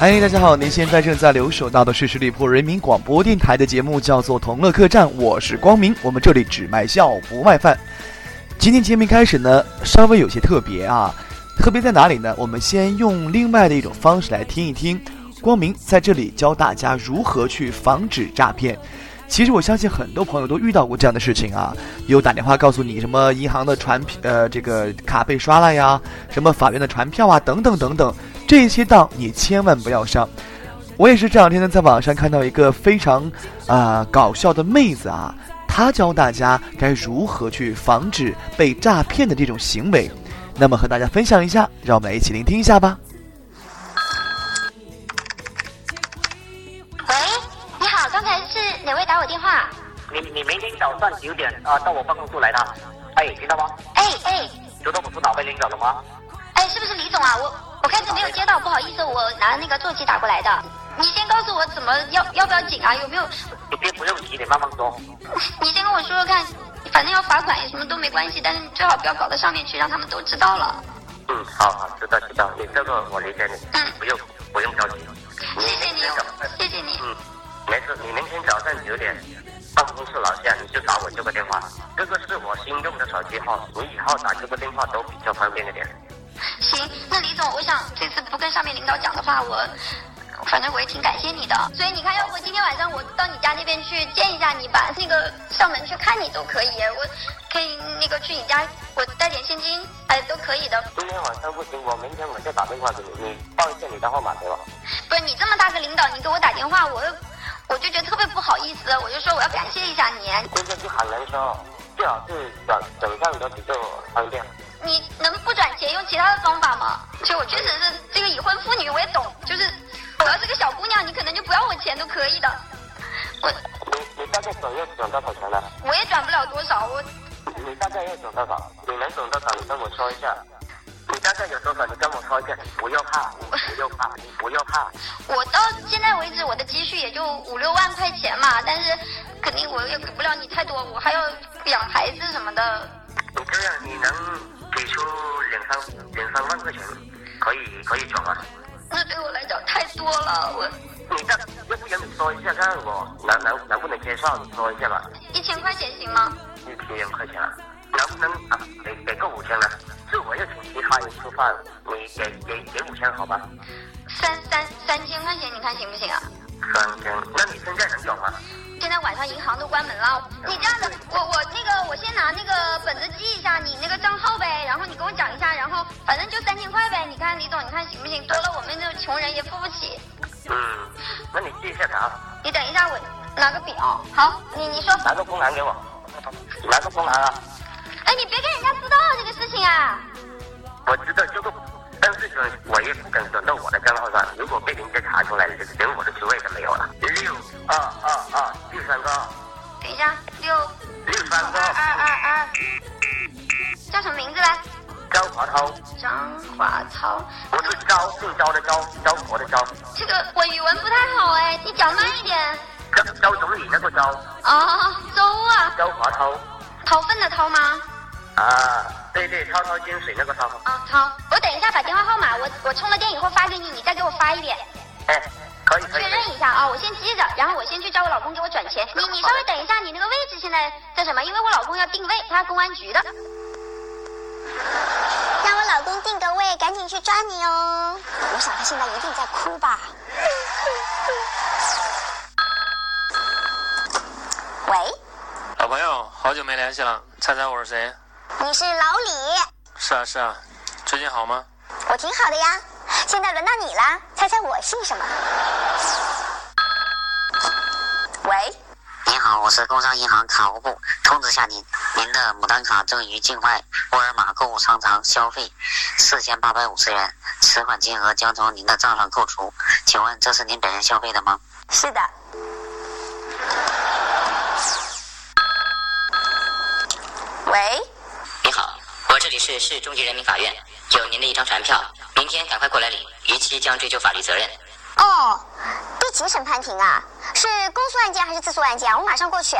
嗨，大家好！您现在正在留守到的是十里铺人民广播电台的节目，叫做《同乐客栈》，我是光明。我们这里只卖笑不卖饭。今天节目开始呢，稍微有些特别啊，特别在哪里呢？我们先用另外的一种方式来听一听，光明在这里教大家如何去防止诈骗。其实我相信很多朋友都遇到过这样的事情啊，有打电话告诉你什么银行的传呃这个卡被刷了呀，什么法院的传票啊，等等等等。这些当你千万不要上。我也是这两天呢，在网上看到一个非常啊搞笑的妹子啊，她教大家该如何去防止被诈骗的这种行为。那么和大家分享一下，让我们一起聆听一下吧。喂，你好，刚才是哪位打我电话？你你明天早上九点啊到我办公室来的，哎，听到吗？哎哎，知道我是哪位领导了吗？哎，是不是李总啊？我我开始没有接到，不好意思，我拿那个座机打过来的。你先告诉我怎么要要不要紧啊？有没有？你别不用急，你慢慢说。你先跟我说说看，反正要罚款也什么都没关系，但是你最好不要搞到上面去，让他们都知道了。嗯，好好，知道知道，你这个我理解你。嗯，不用不用着急。谢谢你，谢谢你。嗯，没事，你明天早上九点，办公室楼下你就打我这个电话，这个是我新用的手机号，你以后打这个电话都比较方便一点。行，那李总，我想这次不跟上面领导讲的话，我反正我也挺感谢你的。所以你看，要不今天晚上我到你家那边去见一下你，吧那个上门去看你都可以。我可以那个去你家，我带点现金，哎，都可以的。今天晚上不行，我明天我再打电话给你，你报一下你的号码给我。不是你这么大个领导，你给我打电话，我我就觉得特别不好意思，我就说我要感谢一下你。关键是很难说，最好是转转账的比较方便。你能不转钱用其他的方法吗？其实我确实是这个已婚妇女，我也懂。就是我要是个小姑娘，你可能就不要我钱都可以的。我你你大概转要转多少钱呢？我也转不了多少，我你大概要转多少？你能转多少？你跟我说一下。你大概有多少？你跟我说一下。不要怕，不要怕，你不要怕。我到现在为止，我的积蓄也就五六万块钱嘛，但是肯定我也给不了你太多，我还要养孩子什么的。你这样你能给出两三两三万块钱，可以可以转吗？那对我来讲太多了，我你这要不然你说一下，看我能能能不能接受？你说一下吧。一千块钱行吗？一千块钱啊，能不能啊给给个五千呢？是我要请其他人吃饭，你给给给五千好吧？三三三千块钱，你看行不行啊？三千，那你现在能转吗？现在晚上银行都关门了，你这样子，我我那个我先拿那个本子记一下你那个账号呗，然后你跟我讲一下，然后反正就三千块呗，你看李总，你看行不行？多了我们这种穷人也付不起。嗯，那你记一下卡。你等一下，我拿个表。好，你你说。拿个公函给我，拿个公函啊。哎，你别跟人家知道这个事情啊。我知道就个，但是呢，我也不敢转到我的账号上，如果被人家查出来了，连我的职位都没有了。六二二二六三个。等一下，六六三个。二二二。叫什么名字来？张华涛。张华涛。我是招，姓招的招，招国的招。这个我语文不太好哎，你讲慢一点。招招总理那个招。哦，周啊。周华涛。掏粪的掏吗？啊，对对，滔滔金水那个滔。啊，好，我等一下把电话号码我我充了电以后发给你，你再给我发一遍。哎，可以可以。确认一下啊，我先记着，然后我先去叫我老公给我转钱。你你稍微等一下，你那个位置现在在什么？因为我老公要定位，他公安局的。让我老公定个位，赶紧去抓你哦！我想他现在一定在哭吧。喂，老朋友，好久没联系了，猜猜我是谁？你是老李。是啊是啊，最近好吗？我挺好的呀，现在轮到你了，猜猜我姓什么？喂，您好，我是工商银行卡务部，通知下您，您的牡丹卡正于境外沃尔玛购物商场消费四千八百五十元，此款金额将从您的账上扣除。请问这是您本人消费的吗？是的。喂，这里是市中级人民法院，有您的一张传票，明天赶快过来领，逾期将追究法律责任。哦，第几审判庭啊？是公诉案件还是自诉案件啊？我马上过去。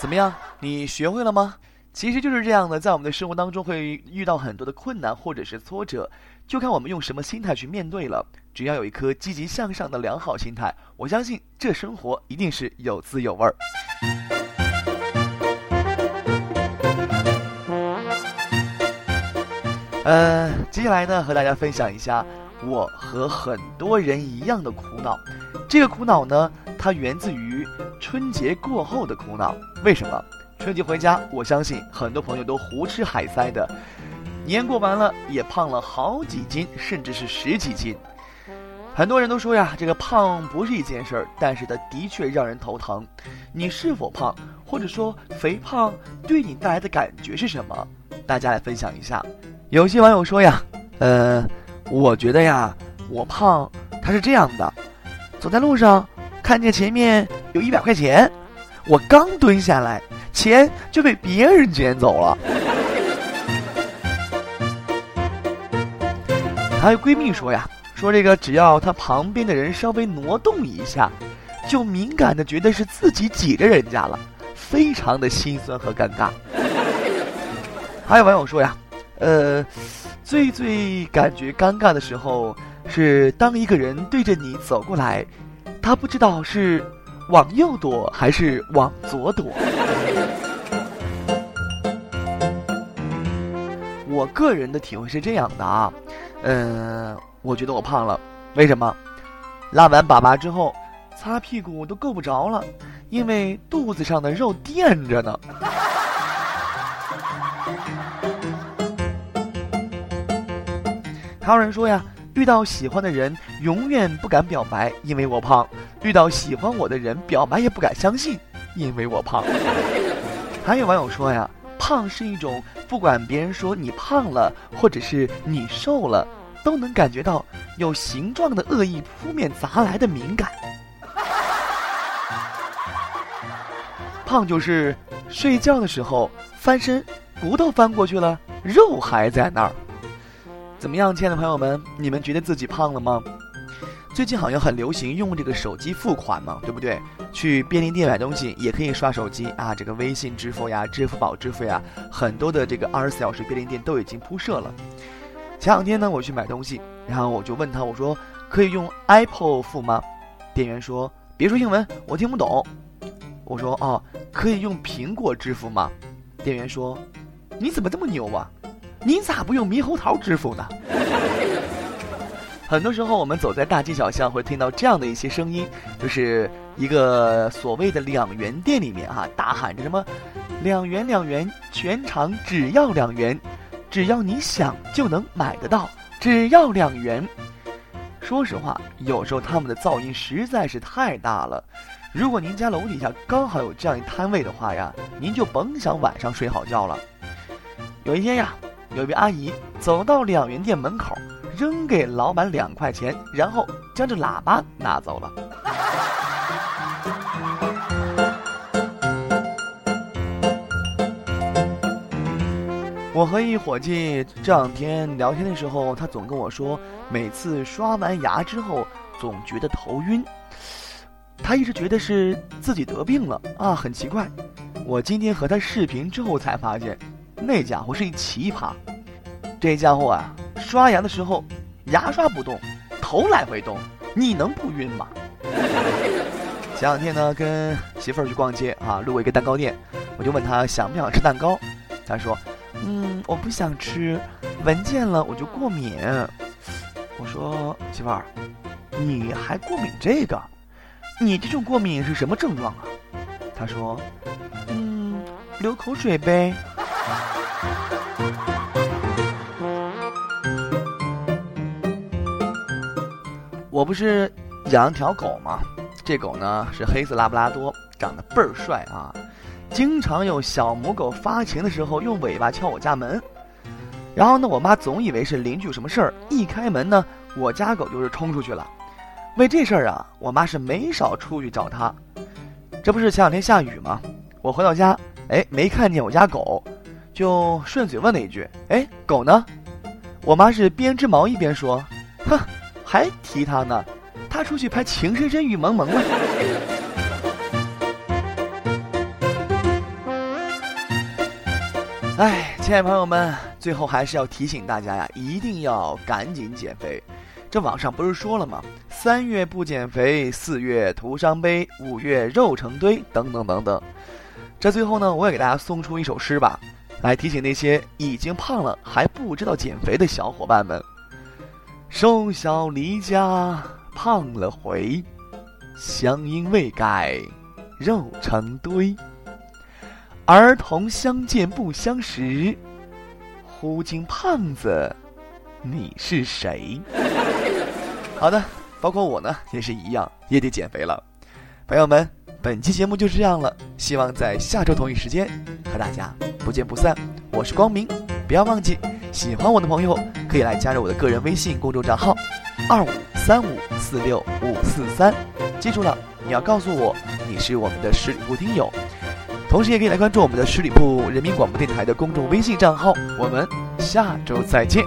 怎么样？你学会了吗？其实就是这样的，在我们的生活当中会遇到很多的困难或者是挫折，就看我们用什么心态去面对了。只要有一颗积极向上的良好心态，我相信这生活一定是有滋有味儿。呃，接下来呢，和大家分享一下我和很多人一样的苦恼。这个苦恼呢，它源自于春节过后的苦恼。为什么？春节回家，我相信很多朋友都胡吃海塞的，年过完了也胖了好几斤，甚至是十几斤。很多人都说呀，这个胖不是一件事儿，但是它的确让人头疼。你是否胖，或者说肥胖对你带来的感觉是什么？大家来分享一下。有些网友说呀，呃，我觉得呀，我胖，他是这样的：走在路上，看见前面有一百块钱，我刚蹲下来，钱就被别人捡走了。还有闺蜜说呀，说这个只要她旁边的人稍微挪动一下，就敏感的觉得是自己挤着人家了，非常的心酸和尴尬。还有网友说呀。呃，最最感觉尴尬的时候是当一个人对着你走过来，他不知道是往右躲还是往左躲。我个人的体会是这样的啊，嗯，我觉得我胖了，为什么？拉完粑粑之后，擦屁股都够不着了，因为肚子上的肉垫着呢。还有人说呀，遇到喜欢的人永远不敢表白，因为我胖；遇到喜欢我的人表白也不敢相信，因为我胖。还有网友说呀，胖是一种不管别人说你胖了，或者是你瘦了，都能感觉到有形状的恶意扑面砸来的敏感。胖就是睡觉的时候翻身，骨头翻过去了，肉还在那儿。怎么样，亲爱的朋友们，你们觉得自己胖了吗？最近好像很流行用这个手机付款嘛，对不对？去便利店买东西也可以刷手机啊，这个微信支付呀、支付宝支付呀，很多的这个二十四小时便利店都已经铺设了。前两天呢，我去买东西，然后我就问他，我说可以用 Apple 付吗？店员说别说英文，我听不懂。我说哦，可以用苹果支付吗？店员说你怎么这么牛啊？你咋不用猕猴桃支付呢？很多时候，我们走在大街小巷，会听到这样的一些声音，就是一个所谓的两元店里面啊，大喊着什么“两元两元，全场只要两元，只要你想就能买得到，只要两元”。说实话，有时候他们的噪音实在是太大了。如果您家楼底下刚好有这样一摊位的话呀，您就甭想晚上睡好觉了。有一天呀。有位阿姨走到两元店门口，扔给老板两块钱，然后将这喇叭拿走了。我和一伙计这两天聊天的时候，他总跟我说，每次刷完牙之后总觉得头晕，他一直觉得是自己得病了啊，很奇怪。我今天和他视频之后才发现。那家伙是一奇葩，这家伙啊，刷牙的时候牙刷不动，头来回动，你能不晕吗？前两天呢，跟媳妇儿去逛街啊，路过一个蛋糕店，我就问他想不想吃蛋糕，他说，嗯，我不想吃，闻见了我就过敏。我说媳妇儿，你还过敏这个？你这种过敏是什么症状啊？他说，嗯，流口水呗。我不是养条狗吗？这狗呢是黑色拉布拉多，长得倍儿帅啊！经常有小母狗发情的时候用尾巴敲我家门，然后呢，我妈总以为是邻居有什么事儿，一开门呢，我家狗就是冲出去了。为这事儿啊，我妈是没少出去找它。这不是前两天下雨吗？我回到家，哎，没看见我家狗。就顺嘴问了一句：“哎，狗呢？”我妈是边织毛衣边说：“哼，还提他呢，他出去拍《情深深雨蒙蒙》了。”哎，亲爱的朋友们，最后还是要提醒大家呀，一定要赶紧减肥。这网上不是说了吗？三月不减肥，四月徒伤悲，五月肉成堆，等等等等。这最后呢，我也给大家送出一首诗吧，来提醒那些已经胖了还不知道减肥的小伙伴们：瘦小离家胖了回，乡音未改肉成堆。儿童相见不相识，忽惊胖子。你是谁？好的，包括我呢，也是一样，也得减肥了。朋友们，本期节目就这样了，希望在下周同一时间和大家不见不散。我是光明，不要忘记，喜欢我的朋友可以来加入我的个人微信公众账号：二五三五四六五四三。记住了，你要告诉我你是我们的十里铺听友，同时也可以来关注我们的十里铺人民广播电台的公众微信账号。我们下周再见。